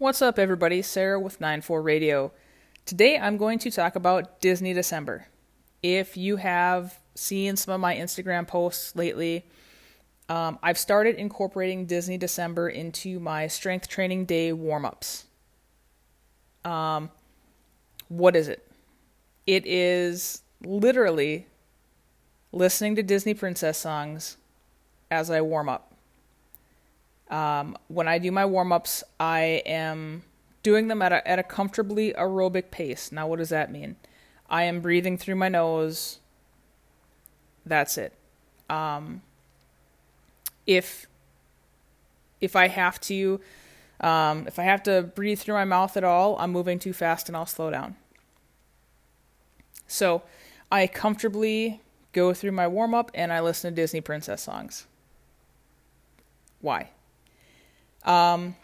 What's up, everybody? Sarah with 94 Radio. Today I'm going to talk about Disney December. If you have seen some of my Instagram posts lately, um, I've started incorporating Disney December into my strength training day warm ups. Um, what is it? It is literally listening to Disney princess songs as I warm up. Um, when I do my warm ups, I am doing them at a, at a comfortably aerobic pace. Now, what does that mean? I am breathing through my nose. That's it. Um, if if I have to um, if I have to breathe through my mouth at all, I'm moving too fast and I'll slow down. So I comfortably go through my warm up and I listen to Disney princess songs. Why? Um,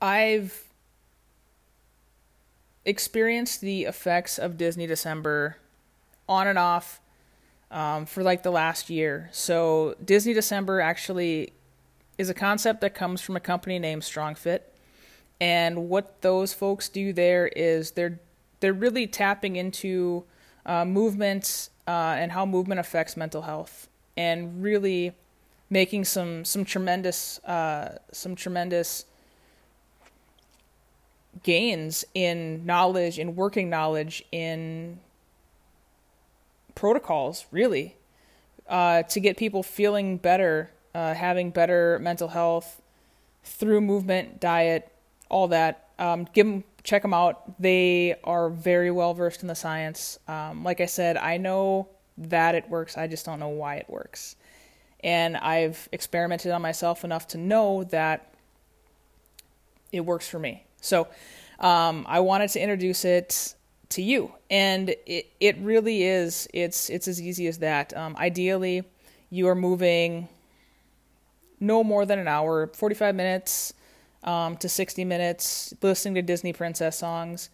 I've experienced the effects of Disney December on and off um, for like the last year. So, Disney December actually is a concept that comes from a company named StrongFit. And what those folks do there is they're they're really tapping into uh, movement uh, and how movement affects mental health, and really making some some tremendous uh, some tremendous gains in knowledge, in working knowledge, in protocols, really, uh, to get people feeling better, uh, having better mental health through movement, diet, all that. Um, give them, check them out. They are very well versed in the science. Um, like I said, I know that it works. I just don't know why it works and I've experimented on myself enough to know that it works for me. So um, I wanted to introduce it to you, and it it really is. It's it's as easy as that. Um, ideally, you are moving no more than an hour, forty five minutes um, to sixty minutes, listening to Disney princess songs.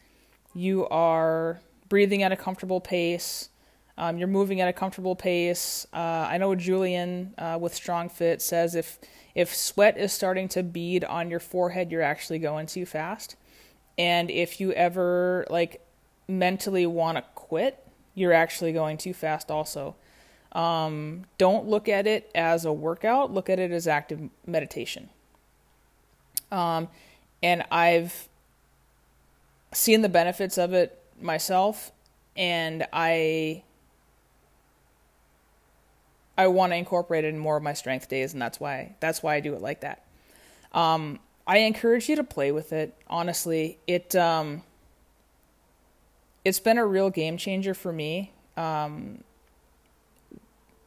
You are breathing at a comfortable pace. Um, you're moving at a comfortable pace. Uh, I know Julien uh, with Strong Fit says if if sweat is starting to bead on your forehead, you're actually going too fast. And if you ever like mentally want to quit, you're actually going too fast also. Um, don't look at it as a workout, look at it as active meditation. Um, and I've seen the benefits of it myself, and I I want to incorporate it in more of my strength days, and that's why that's why I do it like that. Um, I encourage you to play with it. Honestly, it um, it's been a real game changer for me. Um,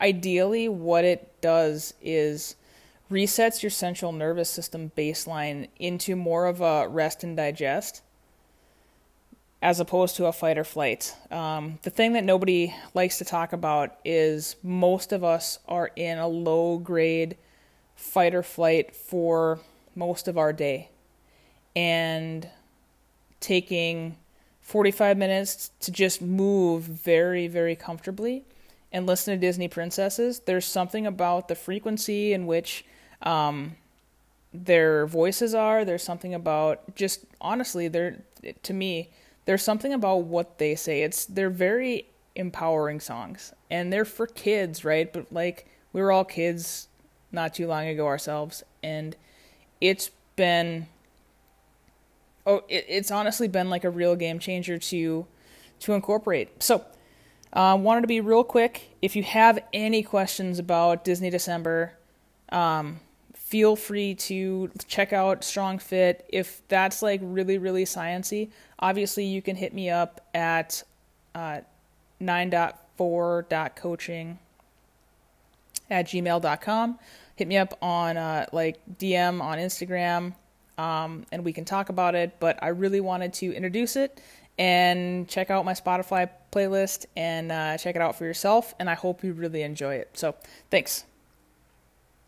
ideally, what it does is resets your central nervous system baseline into more of a rest and digest as opposed to a fight or flight. Um, the thing that nobody likes to talk about is most of us are in a low grade fight or flight for most of our day. And taking 45 minutes to just move very, very comfortably and listen to Disney princesses, there's something about the frequency in which um, their voices are. There's something about just honestly, they're to me there's something about what they say. It's they're very empowering songs and they're for kids, right? But like we were all kids not too long ago ourselves and it's been oh it, it's honestly been like a real game changer to to incorporate. So, uh, wanted to be real quick. If you have any questions about Disney December, um, feel free to check out Strong Fit. If that's like really, really sciency, obviously you can hit me up at uh, 9.4.coaching at gmail.com. Hit me up on uh, like DM on Instagram um, and we can talk about it. But I really wanted to introduce it and check out my Spotify playlist and uh, check it out for yourself. And I hope you really enjoy it. So thanks.